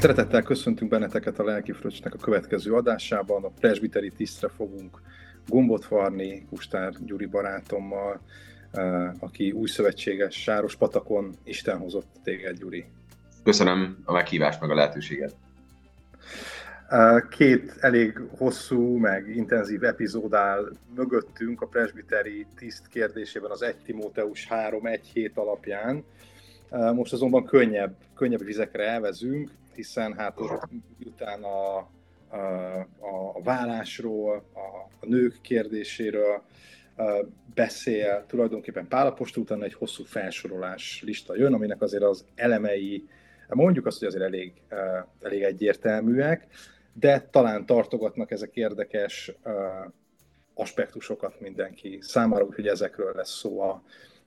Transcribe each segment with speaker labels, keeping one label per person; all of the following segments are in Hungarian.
Speaker 1: Szeretettel köszöntünk benneteket a Lelki Fröccsnek a következő adásában. A presbiteri tisztre fogunk gombot varni Kustár Gyuri barátommal, eh, aki új szövetséges Sáros Patakon. Isten hozott téged, Gyuri.
Speaker 2: Köszönöm a meghívást, meg a lehetőséget.
Speaker 1: Eh, két elég hosszú, meg intenzív epizód áll mögöttünk a presbiteri tiszt kérdésében az 1 Timóteus 3 1 hét alapján. Eh, most azonban könnyebb, könnyebb vizekre elvezünk, hiszen hát ott utána a, a, a vállásról, a, a nők kérdéséről beszél, tulajdonképpen Pálapostól utána egy hosszú felsorolás lista jön, aminek azért az elemei, mondjuk azt, hogy azért elég, elég egyértelműek, de talán tartogatnak ezek érdekes aspektusokat mindenki számára, úgyhogy ezekről lesz szó a,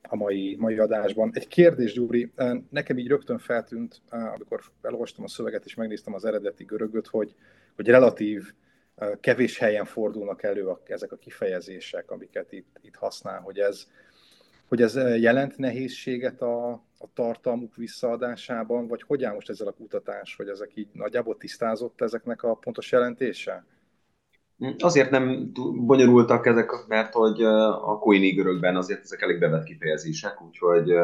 Speaker 1: a mai, mai adásban. Egy kérdés, Gyuri, nekem így rögtön feltűnt, amikor elolvastam a szöveget és megnéztem az eredeti görögöt, hogy, hogy relatív kevés helyen fordulnak elő a, ezek a kifejezések, amiket itt, itt használ, hogy ez, hogy ez jelent nehézséget a, a tartalmuk visszaadásában, vagy hogy áll most ezzel a kutatás, hogy ezek így nagyjából tisztázott ezeknek a pontos jelentése?
Speaker 2: Azért nem bonyolultak ezek, mert hogy a koini görögben azért ezek elég bevett kifejezések, úgyhogy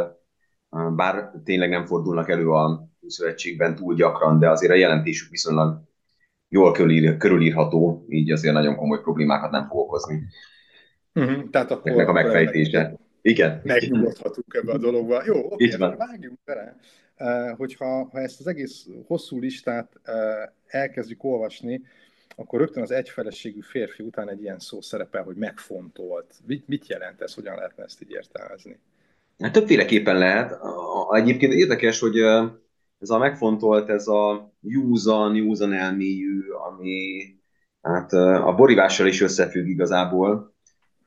Speaker 2: bár tényleg nem fordulnak elő a szövetségben túl gyakran, de azért a jelentésük viszonylag jól körülír, körülírható, így azért nagyon komoly problémákat nem fog okozni.
Speaker 1: Uh-huh, tehát akkor
Speaker 2: Ennek a megfejtése. Meg,
Speaker 1: Igen. Megnyugodhatunk ebbe a dologba. Jó, oké, okay, hát vágjunk bele. Hogyha ha ezt az egész hosszú listát elkezdjük olvasni, akkor rögtön az egyfeleségű férfi után egy ilyen szó szerepel, hogy megfontolt. Mit, mit jelent ez, hogyan lehetne ezt így értelmezni?
Speaker 2: Hát többféleképpen lehet. Egyébként érdekes, hogy ez a megfontolt, ez a józan, józan elmélyű, ami hát a borivással is összefügg igazából,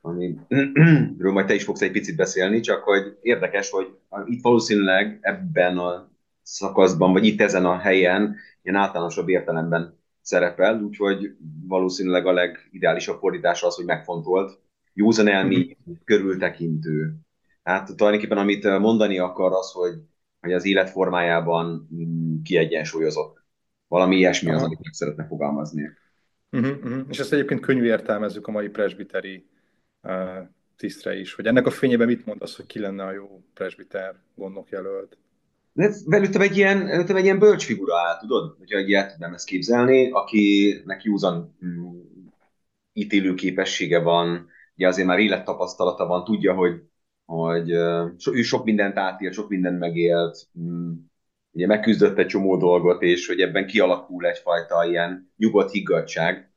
Speaker 2: amiről majd te is fogsz egy picit beszélni, csak hogy érdekes, hogy itt valószínűleg ebben a szakaszban, vagy itt ezen a helyen ilyen általánosabb értelemben szerepel, úgyhogy valószínűleg a legideálisabb fordítás az, hogy megfontolt, józan elmi, körültekintő. Hát tulajdonképpen amit mondani akar az, hogy, hogy az életformájában mm, kiegyensúlyozott. Valami ilyesmi az, amit meg szeretne fogalmazni.
Speaker 1: Uh-huh, uh-huh. És ezt egyébként könnyű értelmezzük a mai presbiteri uh, tisztre is, hogy ennek a fényében mit mondasz, hogy ki lenne a jó presbiter gondnokjelölt?
Speaker 2: Velőttem egy ilyen, előttem egy ilyen bölcs figura áll, tudod? Hogyha egy ilyet tudnám ezt képzelni, akinek józan mm, ítélő képessége van, ugye azért már élettapasztalata van, tudja, hogy, hogy ő sok mindent átélt, sok mindent megélt, mm, ugye megküzdött egy csomó dolgot, és hogy ebben kialakul egyfajta ilyen nyugodt higgadság,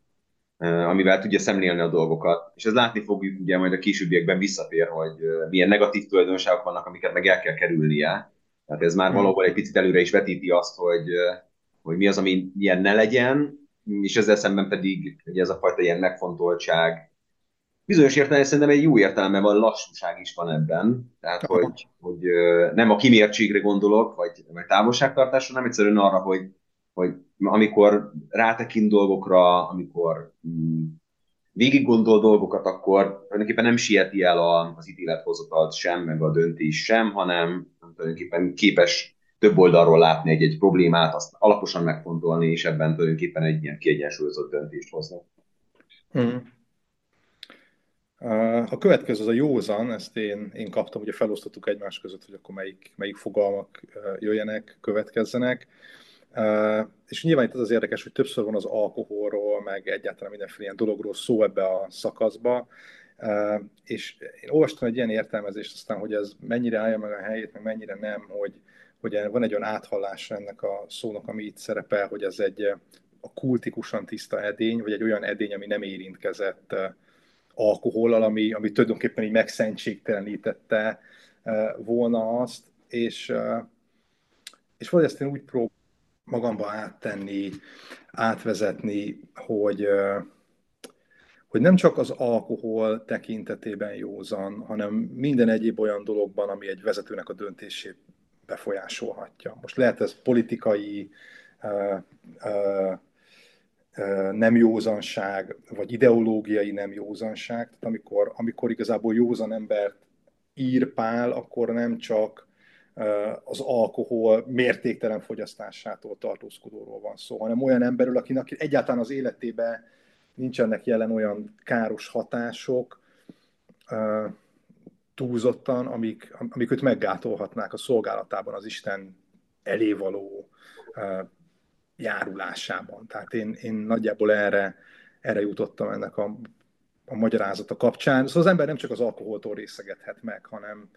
Speaker 2: amivel tudja szemlélni a dolgokat. És ez látni fogjuk ugye majd a későbbiekben visszatér, hogy milyen negatív tulajdonságok vannak, amiket meg el kell kerülnie tehát ez már hmm. valahol egy picit előre is vetíti azt, hogy, hogy mi az, ami ilyen ne legyen, és ezzel szemben pedig ugye ez a fajta ilyen megfontoltság, bizonyos értelemben szerintem egy jó értelme van, lassúság is van ebben, tehát hogy, hogy nem a kimértségre gondolok, vagy, vagy távolságtartásra, nem egyszerűen arra, hogy, hogy amikor rátekint dolgokra, amikor mm, végig gondol dolgokat, akkor tulajdonképpen nem sieti el az ítélethozatalt sem, meg a döntés sem, hanem tulajdonképpen képes több oldalról látni egy-egy problémát, azt alaposan megfontolni, és ebben tulajdonképpen egy ilyen kiegyensúlyozott döntést hozni. Hmm.
Speaker 1: A következő az a józan, ezt én, én kaptam, ugye felosztottuk egymás között, hogy akkor melyik, melyik fogalmak jöjjenek, következzenek. És nyilván itt az az érdekes, hogy többször van az alkoholról, meg egyáltalán mindenféle ilyen dologról szó ebbe a szakaszba, és én olvastam egy ilyen értelmezést aztán, hogy ez mennyire állja meg a helyét, meg mennyire nem, hogy, hogy van egy olyan áthallás ennek a szónak, ami itt szerepel, hogy ez egy a kultikusan tiszta edény, vagy egy olyan edény, ami nem érintkezett alkohollal, ami, ami tulajdonképpen így megszentségtelenítette volna azt, és, és valahogy ezt én úgy próbálom magamba áttenni, átvezetni, hogy, hogy nem csak az alkohol tekintetében józan, hanem minden egyéb olyan dologban, ami egy vezetőnek a döntését befolyásolhatja. Most lehet ez politikai nem józanság, vagy ideológiai nem józanság, tehát amikor, amikor igazából józan embert ír Pál, akkor nem csak az alkohol mértéktelen fogyasztásától tartózkodóról van szó, hanem olyan emberről, akinek egyáltalán az életében nincsenek jelen olyan káros hatások túlzottan, amik, amik őt meggátolhatnák a szolgálatában az Isten elévaló járulásában. Tehát én, én nagyjából erre, erre jutottam ennek a, a magyarázata kapcsán. Szóval az ember nem csak az alkoholtól részegethet meg, hanem,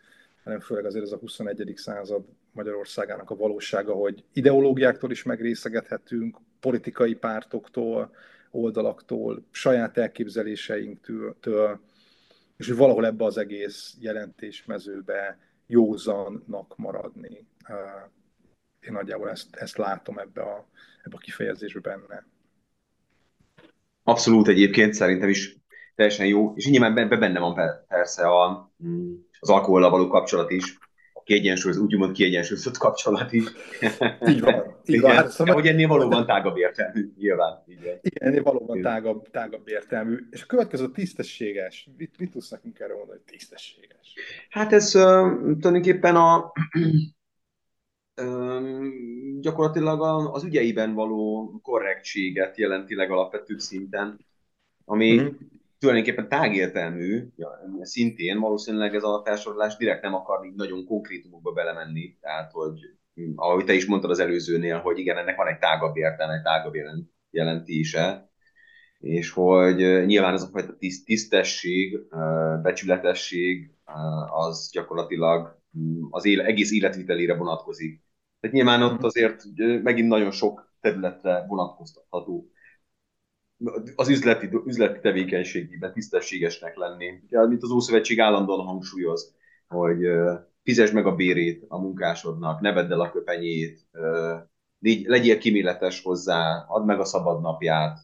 Speaker 1: hanem főleg azért ez a 21. század Magyarországának a valósága, hogy ideológiáktól is megrészegethetünk, politikai pártoktól, oldalaktól, saját elképzeléseinktől, és hogy valahol ebbe az egész jelentésmezőbe józannak maradni. Én nagyjából ezt, ezt látom ebbe a, ebbe a kifejezésbe benne.
Speaker 2: Abszolút egyébként szerintem is teljesen jó, és nyilván benne van persze a, az alkohollal való kapcsolat is, a kiegyensúlyozott, úgymond kiegyensúlyozott kapcsolat is.
Speaker 1: Így van. Így van.
Speaker 2: Hát, szóval... hogy ennél valóban tágabb értelmű, nyilván. Igen,
Speaker 1: Igen ennél valóban tágabb, tágabb értelmű. És a következő tisztességes. Mit, mit tudsz nekünk erről mondani, hogy tisztességes?
Speaker 2: Hát ez uh, tulajdonképpen a gyakorlatilag az ügyeiben való korrektséget jelenti legalapvetőbb szinten, ami mm-hmm. Tulajdonképpen tágértelmű, szintén valószínűleg ez a felsorolás direkt nem akar így nagyon konkrétumokba belemenni, tehát hogy ahogy te is mondtad az előzőnél, hogy igen, ennek van egy tágabb értelme, egy tágabb jelentése, és hogy nyilván ez a fajta tisztesség, becsületesség, az gyakorlatilag az éle, egész életvitelére vonatkozik. Tehát nyilván ott azért megint nagyon sok területre vonatkoztatható az üzleti, üzleti tevékenységében tisztességesnek lenni. Mint az Ószövetség állandóan hangsúlyoz, hogy fizesd meg a bérét a munkásodnak, ne vedd el a köpenyét, légy, legyél kiméletes hozzá, add meg a szabad napját.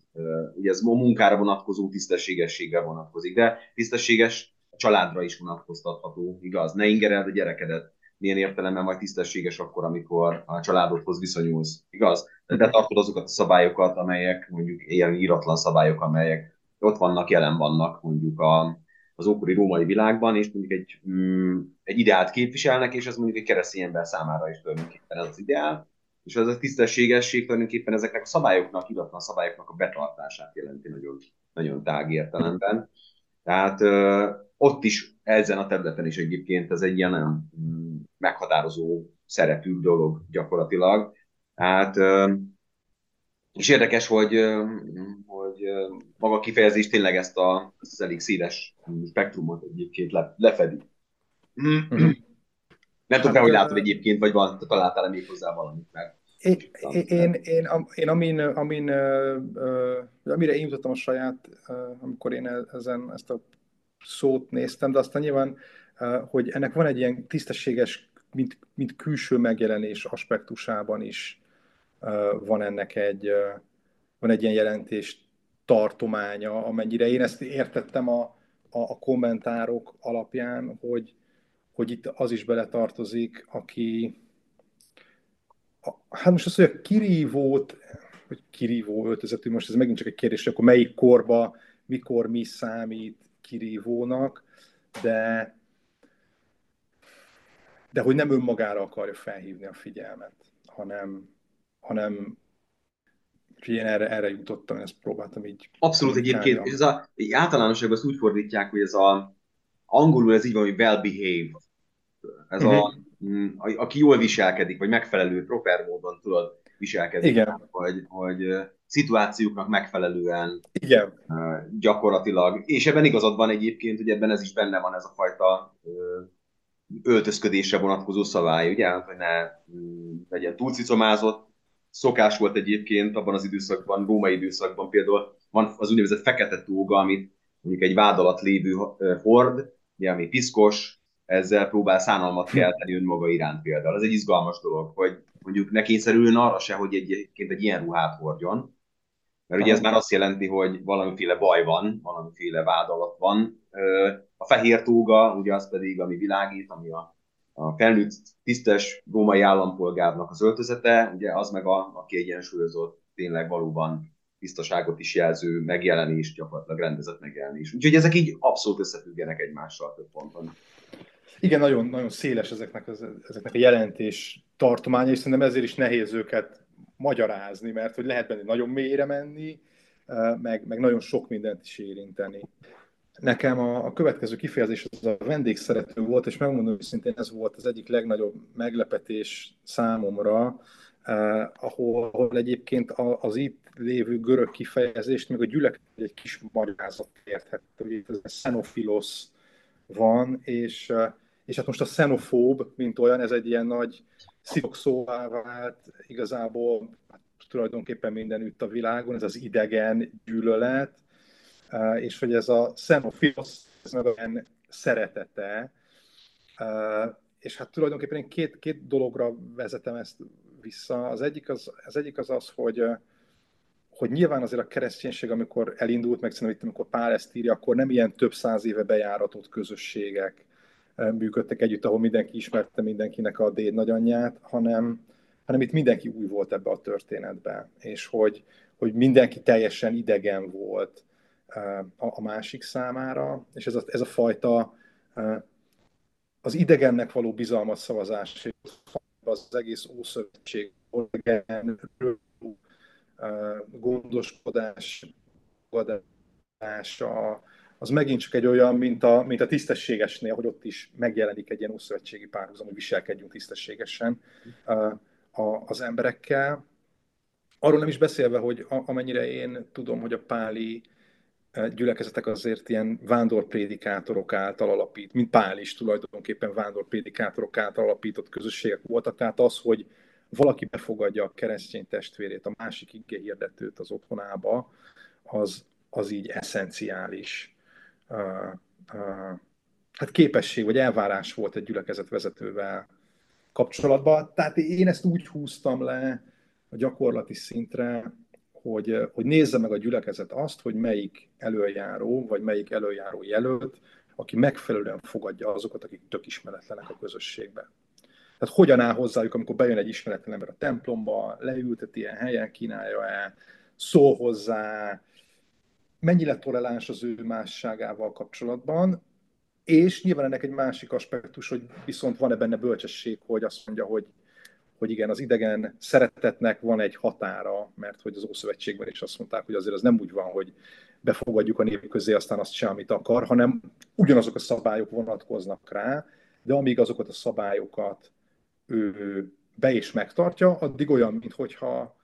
Speaker 2: Ugye ez a munkára vonatkozó tisztességességgel vonatkozik, de tisztességes családra is vonatkoztatható, igaz? Ne ingereld a gyerekedet, milyen értelemben majd tisztességes akkor, amikor a családodhoz viszonyulsz, igaz? De tartod azokat a szabályokat, amelyek mondjuk ilyen íratlan szabályok, amelyek ott vannak, jelen vannak mondjuk a, az ókori római világban, és mondjuk egy, mm, egy ideált képviselnek, és ez mondjuk egy keresztény ember számára is tulajdonképpen ez az ideál. És ez a tisztességesség tulajdonképpen ezeknek a szabályoknak, iratlan szabályoknak a betartását jelenti nagyon, nagyon tág értelemben. Tehát ö, ott is, ezen a területen is egyébként ez egy ilyen nagyon mm, meghatározó szerepű dolog gyakorlatilag. Hát, és érdekes, hogy, hogy maga a kifejezés tényleg ezt, a, ezt elég széles spektrumot egyébként le, lefedi. Mm-hmm. Nem tudom, hát, hogy látod egyébként, vagy van, találtál-e még hozzá valamit? Mert
Speaker 1: én, én, én, én amin, amin, amire én jutottam a saját, amikor én e, ezen ezt a szót néztem, de aztán nyilván, hogy ennek van egy ilyen tisztességes, mint, mint külső megjelenés aspektusában is van ennek egy, van egy ilyen jelentés tartománya, amennyire én ezt értettem a, a, a kommentárok alapján, hogy, hogy itt az is beletartozik, aki, hát most azt, hogy a kirívót, hogy kirívó öltözetű, most ez megint csak egy kérdés, hogy akkor melyik korba, mikor mi számít kirívónak, de, de hogy nem önmagára akarja felhívni a figyelmet, hanem, hanem én erre, erre jutottam, ezt próbáltam így.
Speaker 2: Abszolút egyébként, és ez a, általánosságban azt úgy fordítják, hogy ez a, angolul ez így van, hogy well behaved. Ez uh-huh. a, mhm. mm, a, aki jól viselkedik, vagy megfelelő, proper módon tudod viselkedni.
Speaker 1: Igen.
Speaker 2: Hogy, hogy szituációknak megfelelően
Speaker 1: Igen.
Speaker 2: gyakorlatilag. És ebben igazad van egyébként, hogy ebben ez is benne van ez a fajta öltözködésre vonatkozó szabály, ugye, hogy ne mm, legyen túlcicomázott. Szokás volt egyébként abban az időszakban, római időszakban például van az úgynevezett fekete tóga, amit mondjuk egy vád alatt lévő hord, ugye, ami piszkos, ezzel próbál szánalmat kelteni önmaga iránt például. Ez egy izgalmas dolog, hogy mondjuk ne kényszerüljön arra se, hogy egyébként egy ilyen ruhát hordjon, mert ugye ez már azt jelenti, hogy valamiféle baj van, valamiféle vád alatt van. A fehér tóga, ugye az pedig, ami világít, ami a, a felnőtt tisztes római állampolgárnak az öltözete, ugye az meg a, a kiegyensúlyozott, tényleg valóban tisztaságot is jelző megjelenés, gyakorlatilag rendezett megjelenés. Úgyhogy ezek így abszolút összefüggenek egymással több ponton.
Speaker 1: igen, nagyon, nagyon széles ezeknek, az, ezeknek a jelentés tartománya, és szerintem ezért is nehéz őket magyarázni, mert hogy lehet benne nagyon mélyre menni, meg, meg nagyon sok mindent is érinteni. Nekem a, a következő kifejezés az a vendégszerető volt, és megmondom őszintén, ez volt az egyik legnagyobb meglepetés számomra, eh, ahol, ahol egyébként az itt lévő görög kifejezést, még a gyülek egy kis magyarázat érthető, hogy itt ez a xenofilos van, és, és hát most a xenofób, mint olyan, ez egy ilyen nagy szidokszóvá vált, igazából hát, tulajdonképpen mindenütt a világon, ez az idegen gyűlölet, és hogy ez a xenofilos, ez meg olyan szeretete, és hát tulajdonképpen én két, két dologra vezetem ezt vissza. Az egyik az az, egyik az, az hogy, hogy nyilván azért a kereszténység, amikor elindult, meg szerintem amikor Pál ezt írja, akkor nem ilyen több száz éve bejáratott közösségek működtek együtt, ahol mindenki ismerte mindenkinek a déd nagyanyját, hanem, hanem itt mindenki új volt ebbe a történetbe, és hogy, hogy mindenki teljesen idegen volt a, másik számára, és ez a, ez a fajta az idegennek való bizalmat szavazás, az egész Ószövetség, gondoskodás, fogadás, az megint csak egy olyan, mint a, mint a tisztességesnél, hogy ott is megjelenik egy ilyen ószövetségi párhuzam, hogy viselkedjünk tisztességesen az emberekkel. Arról nem is beszélve, hogy amennyire én tudom, hogy a páli gyülekezetek azért ilyen vándorprédikátorok által alapít, mint Pál is tulajdonképpen vándorprédikátorok által alapított közösségek voltak, tehát az, hogy valaki befogadja a keresztény testvérét, a másik igge hirdetőt az otthonába, az, az így eszenciális uh, uh, hát képesség vagy elvárás volt egy gyülekezet vezetővel kapcsolatban. Tehát én ezt úgy húztam le a gyakorlati szintre, hogy, hogy nézze meg a gyülekezet azt, hogy melyik előjáró, vagy melyik előjáró jelölt, aki megfelelően fogadja azokat, akik tök ismeretlenek a közösségbe. Tehát hogyan áll hozzájuk, amikor bejön egy ismeretlen ember a templomba, leülteti ilyen helyen, kínálja el, szól hozzá, mennyire toleráns az ő másságával kapcsolatban, és nyilván ennek egy másik aspektus, hogy viszont van-e benne bölcsesség, hogy azt mondja, hogy hogy igen, az idegen szeretetnek van egy határa, mert hogy az Ószövetségben is azt mondták, hogy azért az nem úgy van, hogy befogadjuk a nép közé, aztán azt sem, amit akar, hanem ugyanazok a szabályok vonatkoznak rá, de amíg azokat a szabályokat ő be is megtartja, addig olyan, mintha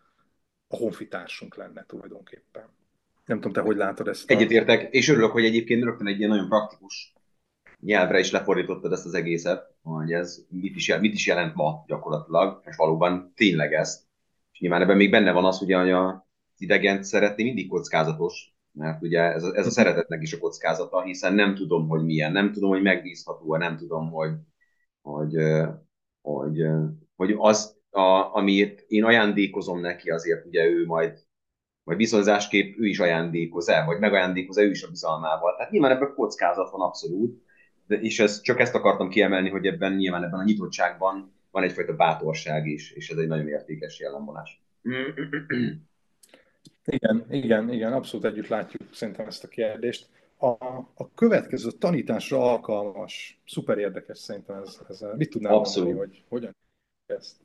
Speaker 1: a honfitársunk lenne tulajdonképpen. Nem tudom, te hogy látod ezt?
Speaker 2: A... Egyetértek, és örülök, hogy egyébként rögtön egy ilyen nagyon praktikus nyelvre is lefordítottad ezt az egészet, hogy ez mit is, jelent, mit is jelent ma gyakorlatilag, és valóban tényleg ez. És nyilván ebben még benne van az, hogy a idegent szeretni mindig kockázatos, mert ugye ez a, ez a szeretetnek is a kockázata, hiszen nem tudom, hogy milyen, nem tudom, hogy megbízható, nem tudom, hogy, hogy, hogy, hogy az, a, amit én ajándékozom neki, azért ugye ő majd, majd viszonzásképp ő is ajándékoz el, vagy megajándékoz el ő is a bizalmával. Tehát nyilván ebben kockázat van abszolút, és ez, csak ezt akartam kiemelni, hogy ebben nyilván ebben a nyitottságban van egyfajta bátorság is, és ez egy nagyon értékes jellemvonás.
Speaker 1: Igen, igen, igen, abszolút együtt látjuk szerintem ezt a kérdést. A, a következő tanításra alkalmas, szuper érdekes szerintem ez. ez mit tudnál abszolút. mondani, hogy hogyan ezt?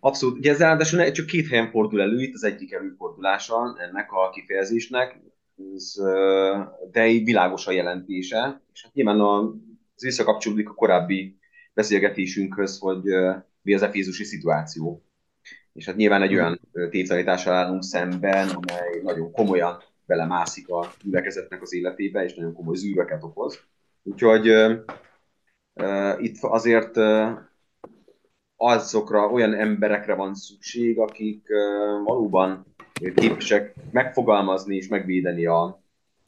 Speaker 2: Abszolút. Ugye ez ráadásul csak két helyen fordul elő, itt az egyik előfordulása ennek a kifejezésnek, ez, de egy világos a jelentése, és hát nyilván a ez visszakapcsolódik a korábbi beszélgetésünkhöz, hogy mi az efézusi szituáció. És hát nyilván egy olyan tévtanítással állunk szemben, amely nagyon komolyan belemászik a gyülekezetnek az életébe, és nagyon komoly zűröket okoz. Úgyhogy uh, itt azért uh, azokra olyan emberekre van szükség, akik uh, valóban képesek megfogalmazni és megvédeni a,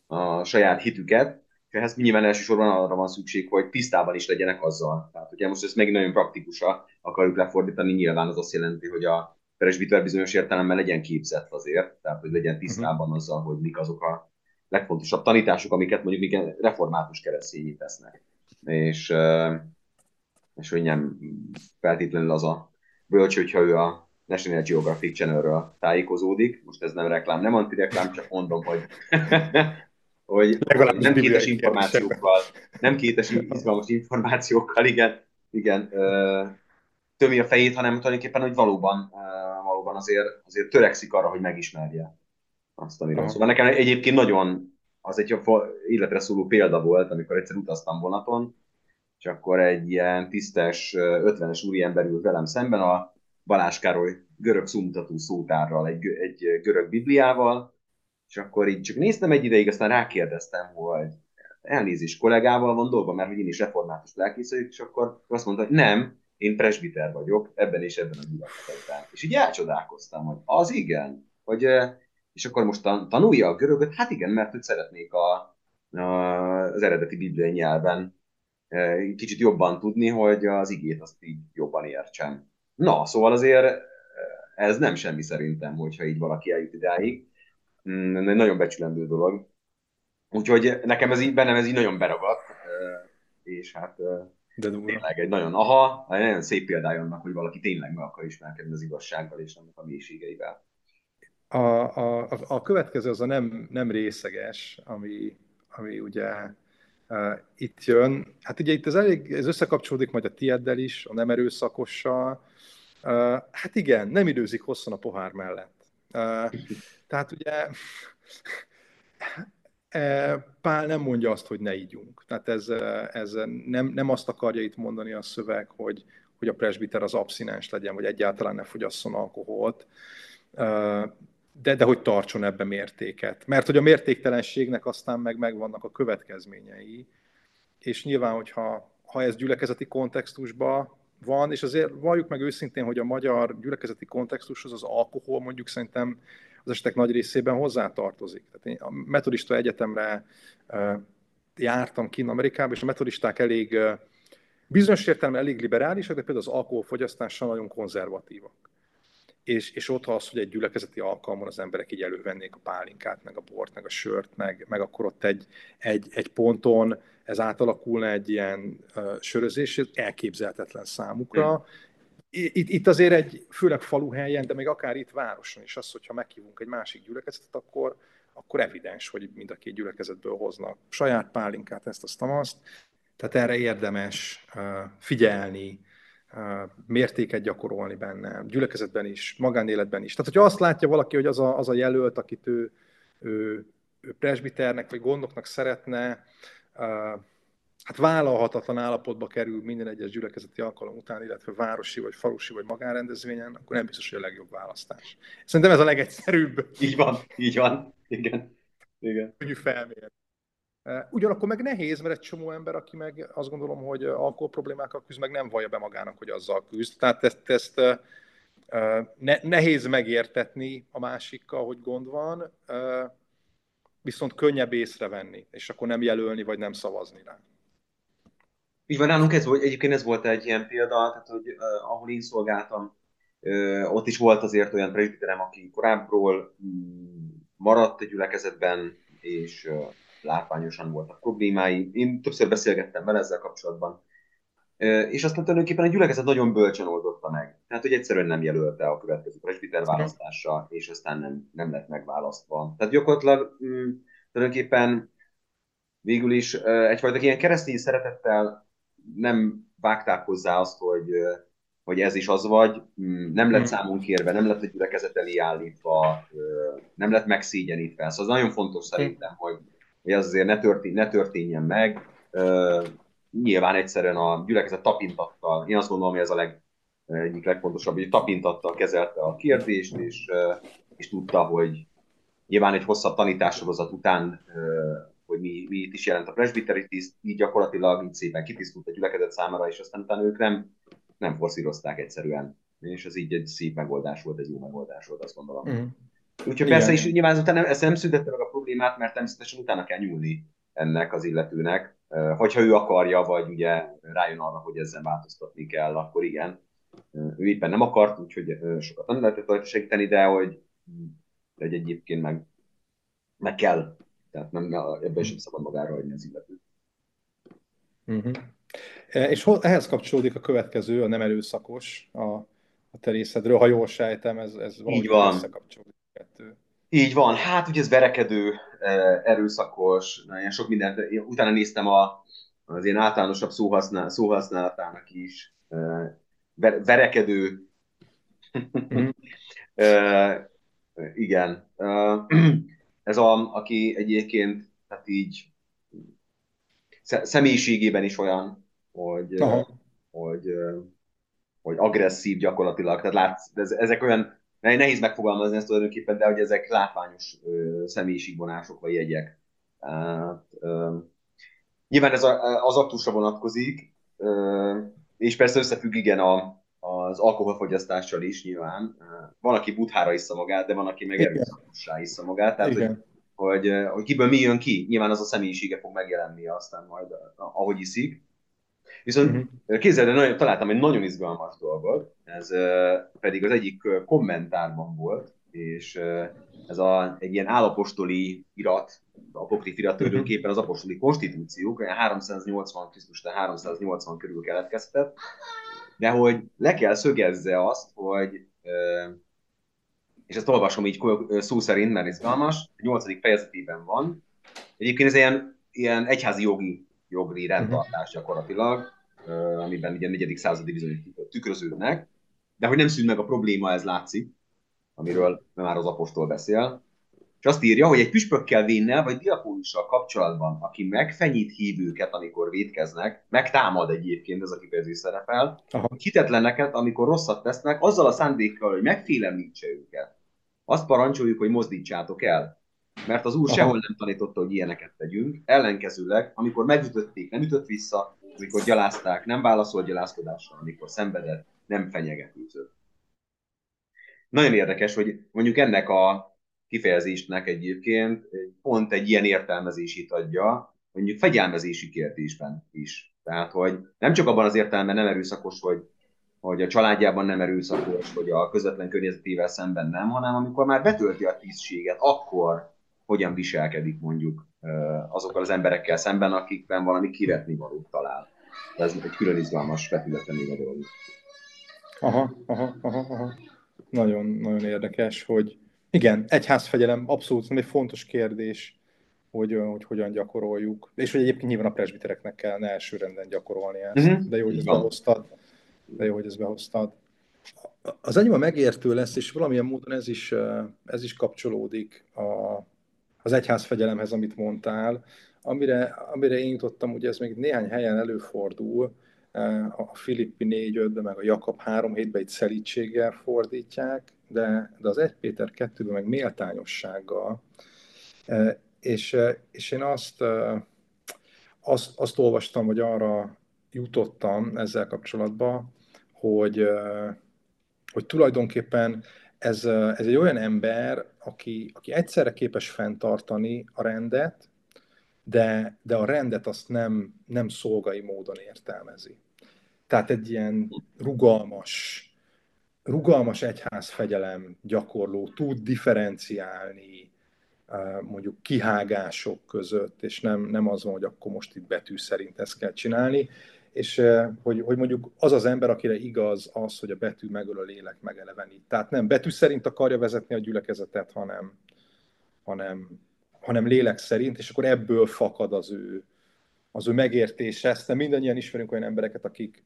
Speaker 2: a saját hitüket, ehhez nyilván elsősorban arra van szükség, hogy tisztában is legyenek azzal. Tehát, ugye most ezt meg nagyon praktikusan akarjuk lefordítani, nyilván az azt jelenti, hogy a presbiter bizonyos értelemben legyen képzett azért, tehát hogy legyen tisztában uh-huh. azzal, hogy mik azok a legfontosabb tanítások, amiket mondjuk még református keresztényi tesznek. És, és hogy nem feltétlenül az a bölcs, hogyha ő a National Geographic Channelről tájékozódik. Most ez nem reklám, nem antireklám, csak mondom, hogy hogy, hogy nem kétes információkkal, nem kétes izgalmas információkkal, igen, igen, tömi a fejét, hanem tulajdonképpen, hogy valóban, valóban azért, azért törekszik arra, hogy megismerje azt, amiről Szóval nekem egyébként nagyon, az egy életre szóló példa volt, amikor egyszer utaztam vonaton, és akkor egy ilyen tisztes 50-es úriember ült velem szemben a Balázs Károly görög szumtató szótárral, egy, egy görög bibliával, és akkor így csak néztem egy ideig, aztán rákérdeztem, hogy elnézés kollégával van dolga, mert hogy én is református lelkész vagyok, és akkor azt mondta, hogy nem, én presbiter vagyok, ebben és ebben a gyülekezetben. És így elcsodálkoztam, hogy az igen, hogy és akkor most tanulja a görögöt? Hát igen, mert hogy szeretnék a, a, az eredeti bibliai nyelven kicsit jobban tudni, hogy az igét azt így jobban értsem. Na, szóval azért ez nem semmi szerintem, hogyha így valaki eljut idáig. Mm, egy nagyon becsülendő dolog. Úgyhogy nekem ez így, bennem ez így nagyon beragadt, és hát de tényleg egy nagyon, aha, egy nagyon szép példája annak, hogy valaki tényleg meg akar ismerkedni az igazsággal és annak a mélységeivel.
Speaker 1: A, a, a következő az a nem, nem részeges, ami, ami ugye uh, itt jön. Hát ugye itt ez elég, ez összekapcsolódik majd a tieddel is, a nem erőszakossal. Uh, hát igen, nem időzik hosszan a pohár mellett. Tehát ugye Pál nem mondja azt, hogy ne ígyunk. Tehát ez, ez nem, nem azt akarja itt mondani a szöveg, hogy, hogy a presbiter az abszinens legyen, vagy egyáltalán ne fogyasszon alkoholt, de, de hogy tartson ebbe mértéket. Mert hogy a mértéktelenségnek aztán meg megvannak a következményei, és nyilván, hogyha ha ez gyülekezeti kontextusban van, és azért valljuk meg őszintén, hogy a magyar gyülekezeti kontextushoz az alkohol mondjuk szerintem az esetek nagy részében hozzátartozik. Tehát én a metodista egyetemre jártam kint Amerikában, és a metodisták elég, bizonyos értelemben elég liberálisak, de például az alkoholfogyasztással nagyon konzervatívak. És, és ott az, hogy egy gyülekezeti alkalmon az emberek így elővennék a pálinkát, meg a bort, meg a sört, meg, meg akkor ott egy, egy, egy ponton ez átalakulna egy ilyen uh, sörözés, elképzelhetetlen számukra, itt, itt azért egy, főleg faluhelyen, de még akár itt városon is az, hogyha meghívunk egy másik gyülekezetet, akkor, akkor evidens, hogy mind a két gyülekezetből hoznak saját pálinkát, ezt, azt, azt. Tehát erre érdemes figyelni, mértéket gyakorolni benne, gyülekezetben is, magánéletben is. Tehát, hogyha azt látja valaki, hogy az a, az a jelölt, akit ő, ő, ő presbiternek vagy gondoknak szeretne, hát vállalhatatlan állapotba kerül minden egyes gyülekezeti alkalom után, illetve városi, vagy falusi, vagy magánrendezvényen, akkor nem biztos, hogy a legjobb választás. Szerintem ez a legegyszerűbb.
Speaker 2: Így van, így van. Igen. Igen.
Speaker 1: Könnyű felmérni. Ugyanakkor meg nehéz, mert egy csomó ember, aki meg azt gondolom, hogy alkohol problémákkal küzd, meg nem vallja be magának, hogy azzal küzd. Tehát ezt, ezt ne, nehéz megértetni a másikkal, hogy gond van, viszont könnyebb észrevenni, és akkor nem jelölni, vagy nem szavazni rá.
Speaker 2: Így van, nálunk ez volt, egyébként ez volt egy ilyen példa, tehát hogy uh, ahol én szolgáltam, uh, ott is volt azért olyan presbiterem, aki korábbról um, maradt egy gyülekezetben, és uh, látványosan voltak problémái. Én többször beszélgettem vele ezzel kapcsolatban, és aztán tulajdonképpen a gyülekezet nagyon bölcsen oldotta meg. Tehát, hogy egyszerűen nem jelölte a következő presbiter választásra, és aztán nem, nem lett megválasztva. Tehát gyakorlatilag um, tulajdonképpen végül is egyfajta ilyen keresztény szeretettel nem vágták hozzá azt, hogy, hogy ez is az vagy, mm, nem lett hmm. számunk kérve, nem lett egy gyülekezet elé állítva, nem lett megszégyenítve. Szóval az nagyon fontos szerintem, hogy, hogy az azért ne, történ, ne történjen meg. Nyilván egyszerűen a gyülekezet tapintattal, én azt gondolom, hogy ez a leg, egyik legfontosabb, hogy tapintattal kezelte a kérdést, és, és tudta, hogy nyilván egy hosszabb tanítássorozat után hogy mi, mi itt is jelent a presbiteri tiszt, így gyakorlatilag így szépen kitisztult a gyülekezet számára, és aztán utána ők nem, nem forszírozták egyszerűen. És ez így egy szép megoldás volt, egy jó megoldás volt, azt gondolom. Mm. Úgyhogy persze is nyilván után nem, ezt nem szüntette meg a problémát, mert természetesen utána kell nyúlni ennek az illetőnek. Hogyha ő akarja, vagy ugye rájön arra, hogy ezzel változtatni kell, akkor igen. Ő éppen nem akart, úgyhogy sokat nem lehetett rajta segíteni, de hogy, de hogy egyébként meg, meg kell tehát nem, ebben sem szabad magára hagyni az illetőt.
Speaker 1: Uh-huh. És ehhez kapcsolódik a következő, a nem erőszakos, a, a te részedről, ha jól sejtem, ez, ez
Speaker 2: valahogy Így van. összekapcsolódik kettő. Így van, hát ugye ez verekedő, erőszakos, nagyon sok mindent. Utána néztem a, az ilyen általánosabb szóhasznál, szóhasználatának is. Verekedő. Mm. igen. Ez a, aki egyébként tehát így személyiségében is olyan, hogy, Aha. hogy, hogy agresszív gyakorlatilag. Tehát látsz, ez, ezek olyan, nehéz megfogalmazni ezt tulajdonképpen, de hogy ezek látványos ö, személyiségvonások vagy jegyek. Hát, ö, nyilván ez a, az aktusra vonatkozik, ö, és persze összefügg igen a, az alkoholfogyasztással is nyilván. Van, aki buthára issza magát, de van, aki meg erőszakossá issza magát. Tehát, hogy, hogy, hogy kiből mi jön ki, nyilván az a személyisége fog megjelenni aztán majd, ahogy iszik. Viszont uh-huh. képzeld, nagyon, találtam egy nagyon izgalmas dolgot, ez pedig az egyik kommentárban volt, és ez a, egy ilyen állapostoli irat, apokrif irat mhm. tulajdonképpen az apostoli konstitúciók, 380 Krisztus, 380 körül keletkeztet, de hogy le kell szögezze azt, hogy és ezt olvasom így szó szerint, mert izgalmas, a nyolcadik fejezetében van. Egyébként ez ilyen, ilyen egyházi jogi jogi rendtartás gyakorlatilag, amiben ugye a negyedik századi bizonyos tükröződnek, de hogy nem szűn meg a probléma, ez látszik, amiről már az apostol beszél. És azt írja, hogy egy püspökkel vénnel vagy diakónussal kapcsolatban, aki megfenyít hívőket, amikor védkeznek, megtámad egyébként, ez a kifejezés szerepel, Aha. hitetleneket, amikor rosszat tesznek, azzal a szándékkal, hogy megfélemlítse őket. Azt parancsoljuk, hogy mozdítsátok el. Mert az Úr Aha. sehol nem tanította, hogy ilyeneket tegyünk. Ellenkezőleg, amikor megütötték, nem ütött vissza, amikor gyalázták, nem válaszolt gyalázkodással, amikor szenvedett, nem fenyegetőzött. Nagyon érdekes, hogy mondjuk ennek a kifejezésnek egyébként pont egy ilyen értelmezését adja, mondjuk fegyelmezési kérdésben is. Tehát, hogy nem csak abban az értelemben nem erőszakos, hogy, hogy a családjában nem erőszakos, hogy a közvetlen környezetével szemben nem, hanem amikor már betölti a tisztséget, akkor hogyan viselkedik mondjuk azokkal az emberekkel szemben, akikben valami kivetni valót talál. Ez egy külön izgalmas vetülete még a dolog.
Speaker 1: Aha, aha, aha, aha. Nagyon, nagyon érdekes, hogy igen, egyházfegyelem abszolút egy fontos kérdés, hogy, hogy hogyan gyakoroljuk. És hogy egyébként nyilván a presbitereknek kellene elsőrenden gyakorolni ezt. Uh-huh. De jó, hogy ezt behoztad. De jó, hogy ezt behoztad. Az enyém a megértő lesz, és valamilyen módon ez is, ez is kapcsolódik a, az egyházfegyelemhez, amit mondtál. Amire, amire én jutottam, ugye ez még néhány helyen előfordul, a Filippi 4 meg a Jakab 3 7 egy szelítséggel fordítják, de, de az 1 Péter 2 meg méltányossággal. És, és én azt, azt, azt olvastam, hogy arra jutottam ezzel kapcsolatban, hogy, hogy tulajdonképpen ez, ez egy olyan ember, aki, aki egyszerre képes fenntartani a rendet, de, de a rendet azt nem, nem szolgai módon értelmezi. Tehát egy ilyen rugalmas, rugalmas egyházfegyelem gyakorló, tud differenciálni mondjuk kihágások között, és nem, nem az van, hogy akkor most itt betű szerint ezt kell csinálni, és hogy, hogy mondjuk az az ember, akire igaz az, hogy a betű megöl a lélek megelevenít. Tehát nem betű szerint akarja vezetni a gyülekezetet, hanem, hanem, hanem lélek szerint, és akkor ebből fakad az ő, az ő megértése. Ezt mindannyian ismerünk olyan embereket, akik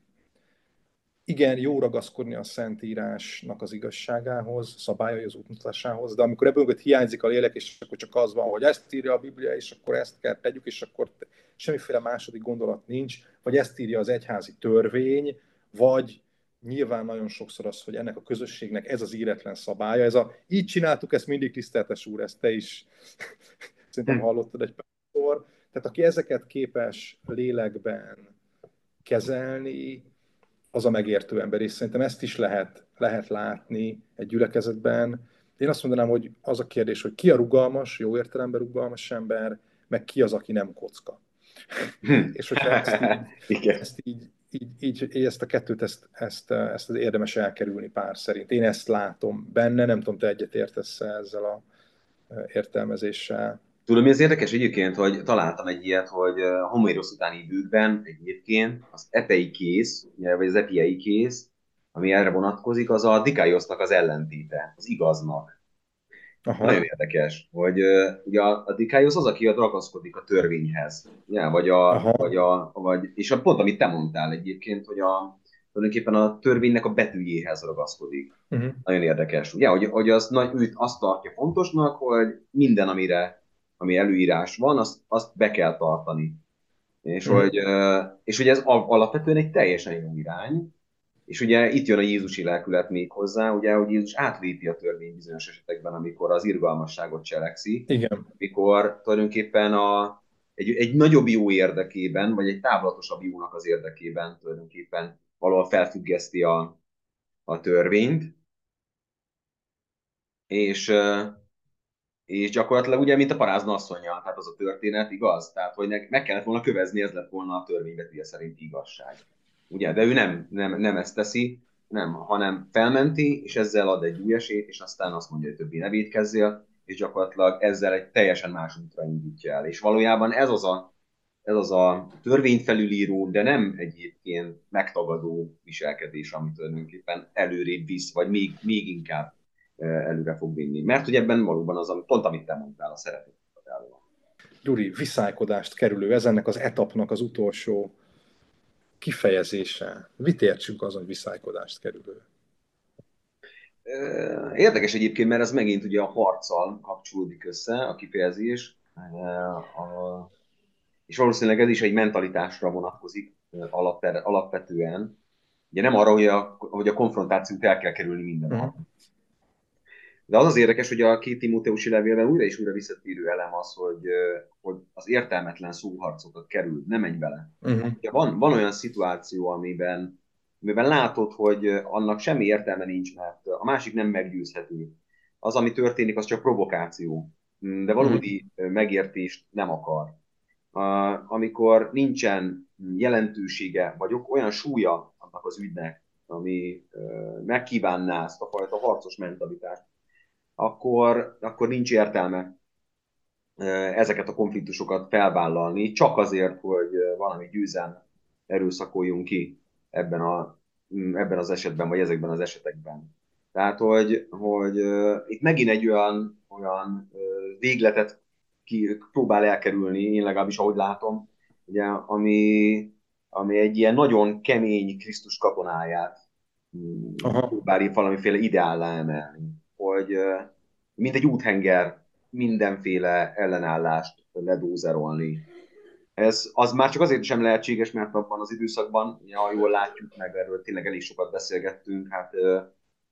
Speaker 1: igen, jó ragaszkodni a Szentírásnak az igazságához, szabályai az útmutatásához, de amikor ebből hiányzik a lélek, és akkor csak az van, hogy ezt írja a Biblia, és akkor ezt kell tegyük, és akkor semmiféle második gondolat nincs, vagy ezt írja az egyházi törvény, vagy nyilván nagyon sokszor az, hogy ennek a közösségnek ez az íretlen szabálya, ez a így csináltuk, ezt mindig tiszteltes úr, ezt te is. Szerintem hm. hallottad egy pár Tehát aki ezeket képes lélekben kezelni, az a megértő ember, és szerintem ezt is lehet, lehet látni egy gyülekezetben. Én azt mondanám, hogy az a kérdés, hogy ki a rugalmas, jó értelemben rugalmas ember, meg ki az, aki nem kocka. Hm. és hogyha ezt így, ezt így, így, így, így, ezt a kettőt, ezt, ezt, ezt érdemes elkerülni pár szerint. Én ezt látom benne, nem tudom, te egyet értesz ezzel a értelmezéssel.
Speaker 2: Tudom, az érdekes egyébként, hogy találtam egy ilyet, hogy a Homérosz utáni időkben egyébként az epei kész, vagy az epiei kész, ami erre vonatkozik, az a Dikaiosznak az ellentéte, az igaznak. Aha. Nagyon érdekes, hogy ugye a, a Dikaios az, aki ragaszkodik a törvényhez, ja, vagy a, vagy a, vagy, és a pont amit te mondtál egyébként, hogy a, tulajdonképpen a törvénynek a betűjéhez ragaszkodik. Uh-huh. Nagyon érdekes. Ugye, hogy, hogy az, nagy, őt azt tartja fontosnak, hogy minden, amire, ami előírás van, azt, azt be kell tartani. És, uh-huh. hogy, és hogy ez alapvetően egy teljesen jó irány, és ugye itt jön a Jézusi lelkület még hozzá, ugye, hogy Jézus átlépi a törvény bizonyos esetekben, amikor az irgalmasságot cselekszi.
Speaker 1: Igen.
Speaker 2: Amikor tulajdonképpen a, egy, egy nagyobb jó érdekében, vagy egy távlatosabb jónak az érdekében tulajdonképpen valahol felfüggeszti a, a törvényt, és, és gyakorlatilag ugye, mint a parázna asszonya, tehát az a történet, igaz? Tehát, hogy meg kellett volna kövezni, ez lett volna a törvényvetője szerint igazság. Ugye, de ő nem, nem, nem ezt teszi, nem, hanem felmenti, és ezzel ad egy új esélyt, és aztán azt mondja, hogy többi ne védkezzél, és gyakorlatilag ezzel egy teljesen más útra indítja el. És valójában ez az a ez az a törvényfelülíró, de nem egyébként megtagadó viselkedés, amit tulajdonképpen előrébb visz, vagy még, még inkább előre fog vinni. Mert hogy ebben valóban az, pont amit te mondtál, a szeretet.
Speaker 1: Gyuri, viszálykodást kerülő, ez ennek az etapnak az utolsó kifejezése. Mit értsünk azon, hogy viszálykodást kerülő?
Speaker 2: Érdekes egyébként, mert ez megint ugye a harccal kapcsolódik össze, a kifejezés. A, és valószínűleg ez is egy mentalitásra vonatkozik alapvetően. Ugye nem arra, hogy a, hogy a konfrontációt el kell kerülni minden uh-huh. De az az érdekes, hogy a két Timóteusi levélben újra és újra visszatérő elem az, hogy, hogy az értelmetlen szóharcokat kerül, nem menj bele. Uh-huh. Ugye van, van olyan szituáció, amiben, amiben látod, hogy annak semmi értelme nincs, mert a másik nem meggyőzhető. Az, ami történik, az csak provokáció, de valódi uh-huh. megértést nem akar amikor nincsen jelentősége, vagy olyan súlya annak az ügynek, ami megkívánná ezt a fajta harcos mentalitást, akkor, akkor nincs értelme ezeket a konfliktusokat felvállalni, csak azért, hogy valami győzen erőszakoljunk ki ebben, a, ebben az esetben, vagy ezekben az esetekben. Tehát, hogy, hogy itt megint egy olyan, olyan végletet ki, próbál elkerülni, én legalábbis ahogy látom, ugye, ami, ami egy ilyen nagyon kemény Krisztus katonáját Aha. próbál valamiféle ideállá emelni, hogy mint egy úthenger mindenféle ellenállást ledózerolni. Ez az már csak azért sem lehetséges, mert abban az időszakban, ha jól látjuk, meg erről tényleg elég sokat beszélgettünk, hát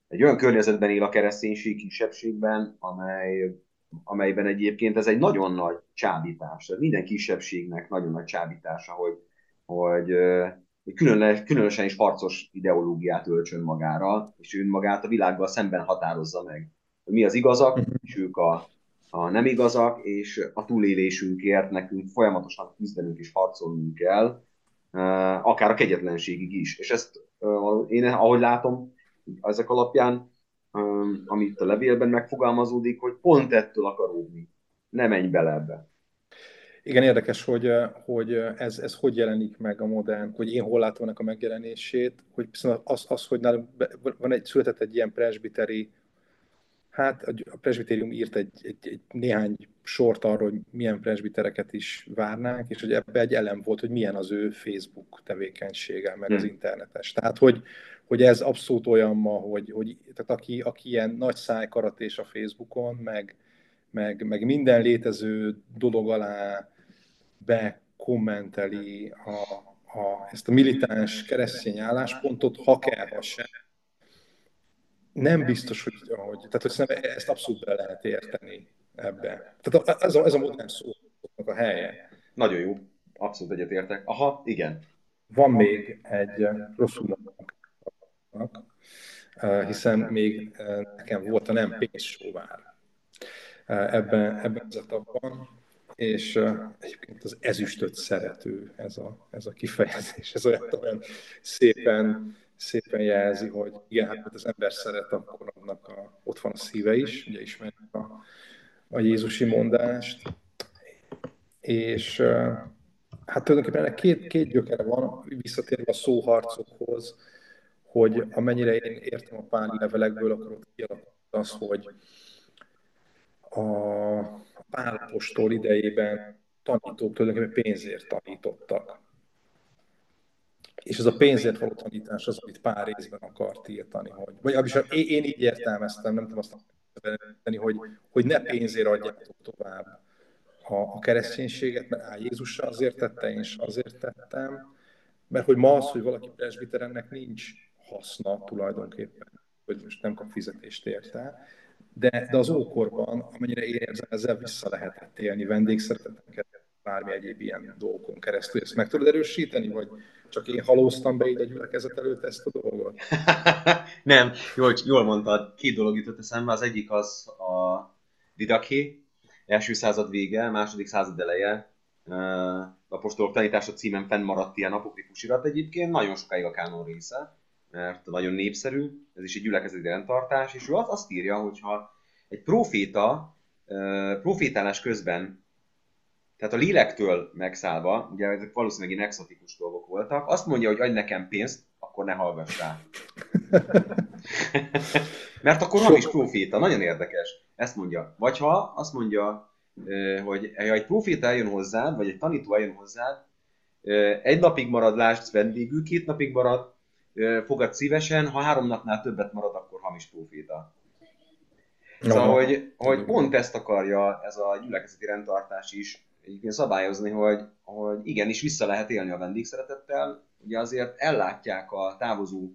Speaker 2: egy olyan környezetben él a kereszténység kisebbségben, amely amelyben egyébként ez egy nagyon nagy csábítás, tehát minden kisebbségnek nagyon nagy csábítása, hogy, hogy, hogy különös, különösen is harcos ideológiát öltsön magára, és önmagát a világgal szemben határozza meg. Hogy mi az igazak, mhm. és ők a, a nem igazak, és a túlélésünkért nekünk folyamatosan küzdenünk és harcolnunk kell, akár a kegyetlenségig is. És ezt én, ahogy látom, ezek alapján amit a levélben megfogalmazódik, hogy pont ettől akaródni. Ne menj bele ebbe.
Speaker 1: Igen, érdekes, hogy, hogy ez, ez hogy jelenik meg a modern, hogy én hol látom ennek a megjelenését, hogy az, az hogy van egy, született egy ilyen presbiteri, hát a presbitérium írt egy, egy, egy néhány sort arról, hogy milyen presbitereket is várnánk, és hogy ebbe egy elem volt, hogy milyen az ő Facebook tevékenysége, meg az internetes. Tehát, hogy, hogy ez abszolút olyan ma, hogy, hogy tehát aki, aki ilyen nagy szájkaratés a Facebookon, meg, meg, meg minden létező dolog alá bekommenteli a, a, ezt a militáns keresztény álláspontot, ha kell, ha sem, nem biztos, hogy, hogy tehát hogy szerintem ezt abszolút be lehet érteni ebbe. Tehát ez a, ez a modern szónak a helye.
Speaker 2: Nagyon jó, abszolút egyetértek. Aha, igen.
Speaker 1: Van még egy rosszul hiszen még nekem volt a nem pénzsóvár ebben, ebben az etapban, és egyébként az ezüstöt szerető ez a, ez a kifejezés, ez olyan, olyan szépen, szépen jelzi, hogy igen, hát az ember szeret, akkor annak a, ott van a szíve is, ugye ismerjük a, a Jézusi mondást, és hát tulajdonképpen ennek két, két gyökere van, visszatérve a szóharcokhoz, hogy amennyire én értem a páli levelekből, akkor ott kialakult az, hogy, a Pálapostól idejében tanítók tulajdonképpen pénzért tanítottak. És ez a pénzért való tanítás az, amit pár részben akart írtani. Hogy, vagy abis én így értelmeztem, nem tudom azt tenni, hogy, hogy ne pénzért adjátok tovább a, a kereszténységet, mert á, Jézus azért tette, én is azért tettem, mert hogy ma az, hogy valaki presbiterennek nincs haszna tulajdonképpen, hogy most nem kap fizetést érte, de, de az ókorban, amennyire érzem, ezzel vissza lehetett élni vendégszereteteket, bármi egyéb ilyen dolgokon keresztül. Ezt meg tudod erősíteni, vagy csak én halóztam be így a gyülekezet előtt ezt a dolgot?
Speaker 2: nem, jól, jól mondtad, két dolog jutott eszembe. Az egyik az a Didaké, első század vége, második század eleje, apostolok tanítása címen fennmaradt ilyen apokrifus irat egyébként, nagyon sokáig a kánon része, mert nagyon népszerű, ez is egy gyülekezeti rendtartás, és ő azt írja, hogyha egy proféta profétálás közben, tehát a lélektől megszállva, ugye ezek valószínűleg ilyen exotikus dolgok voltak, azt mondja, hogy adj nekem pénzt, akkor ne hallgass rá. Mert akkor hamis proféta, nagyon érdekes. Ezt mondja. Vagy ha azt mondja, hogy ha egy proféta eljön hozzád, vagy egy tanító eljön hozzád, egy napig marad, lásd vendégül, két napig marad, fogad szívesen, ha három napnál többet marad, akkor hamis proféta. Szóval, no, hogy, hogy pont ezt akarja ez a gyülekezeti rendtartás is egyébként szabályozni, hogy, hogy igenis vissza lehet élni a vendégszeretettel. Ugye azért ellátják a távozó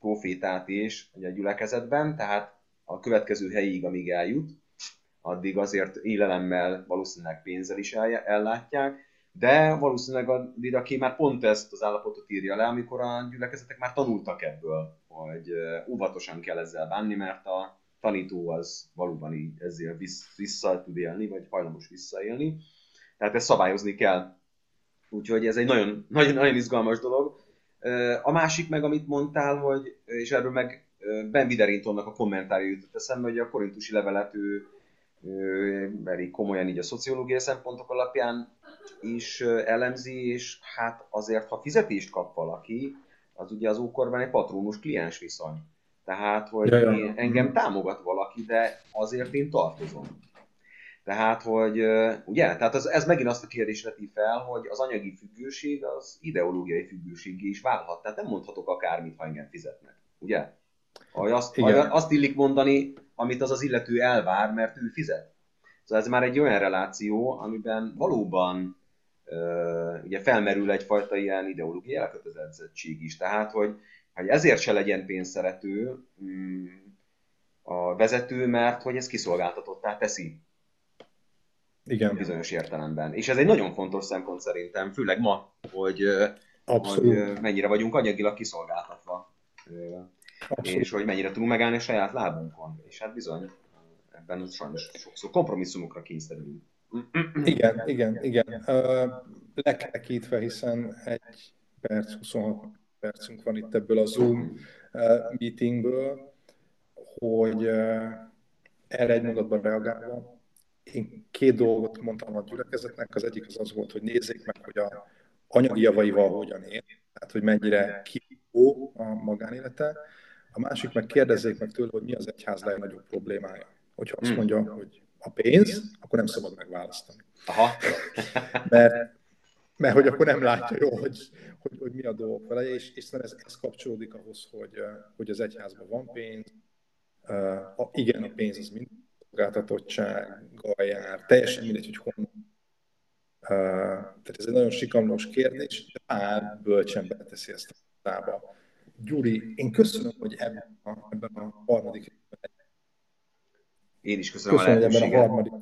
Speaker 2: profétát is ugye a gyülekezetben, tehát a következő helyig, amíg eljut, addig azért élelemmel, valószínűleg pénzzel is ellátják, de valószínűleg a Didaki már pont ezt az állapotot írja le, amikor a gyülekezetek már tanultak ebből, hogy óvatosan kell ezzel bánni, mert a tanító az valóban így ezzel vissza tud élni, vagy hajlamos visszaélni. Tehát ezt szabályozni kell. Úgyhogy ez egy nagyon, nagyon, nagyon izgalmas dolog. A másik meg, amit mondtál, hogy, és erről meg Ben Wideringtonnak a kommentárja jutott eszembe, hogy a korintusi levelet ő elég komolyan így a szociológiai szempontok alapján is elemzi, és hát azért, ha fizetést kap valaki, az ugye az ókorban egy patronus-kliens viszony. Tehát, hogy ja, ja. Én, engem támogat valaki, de azért én tartozom. Tehát, hogy ugye, tehát az, ez megint azt a kérdést veti fel, hogy az anyagi függőség az ideológiai függőségé is válhat. Tehát nem mondhatok akármit, ha engem fizetnek. Ugye? Azt, azt illik mondani, amit az az illető elvár, mert ő fizet. Szóval ez már egy olyan reláció, amiben valóban uh, ugye felmerül egyfajta ilyen ideológiai elkötelezettség is. Tehát, hogy, hogy ezért se legyen pénzszerető um, a vezető, mert hogy ez kiszolgáltatottá teszi. Igen. Bizonyos értelemben. És ez egy nagyon fontos szempont szerintem, főleg ma, hogy, Abszolút. hogy mennyire vagyunk anyagilag kiszolgáltatva. Abszolút. és hogy mennyire tudunk megállni a saját lábunkon. És hát bizony, ebben sajnos sokszor kompromisszumokra kényszerülünk.
Speaker 1: Igen, igen, igen. Lekerekítve, hiszen egy perc, 26 percünk van itt ebből a Zoom meetingből, hogy erre egy mondatban reagálva, én két dolgot mondtam a gyülekezetnek, az egyik az az volt, hogy nézzék meg, hogy a anyagi javaival hogyan él, tehát hogy mennyire kívó a magánélete, a másik meg kérdezzék meg tőle, hogy mi az egyház legnagyobb problémája. Hogyha azt hmm. mondja, hogy a pénz, akkor nem szabad megválasztani. Aha. mert, mert hogy akkor nem látja jól, hogy, hogy, hogy mi a dolgok vele, és, és ez, ez kapcsolódik ahhoz, hogy, hogy az egyházban van pénz, uh, a, igen, a pénz az mind szolgáltatottsággal jár, teljesen mindegy, hogy honnan. Uh, tehát ez egy nagyon sikamlós kérdés, de Pál bölcsen beteszi ezt a tába Gyuri, én köszönöm, hogy ebben a, ebben a harmadik
Speaker 2: Én is köszönöm, köszönöm a ebben a harmadik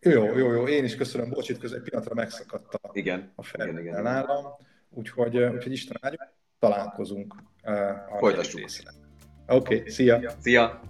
Speaker 1: jó, jó, jó, én is köszönöm, bocs, itt közben egy pillanatra megszakadt a,
Speaker 2: igen,
Speaker 1: a fel igen, nálam, úgyhogy, úgyhogy Isten áldja, találkozunk
Speaker 2: uh, a Folytassuk.
Speaker 1: Oké, okay, szia!
Speaker 2: Szia!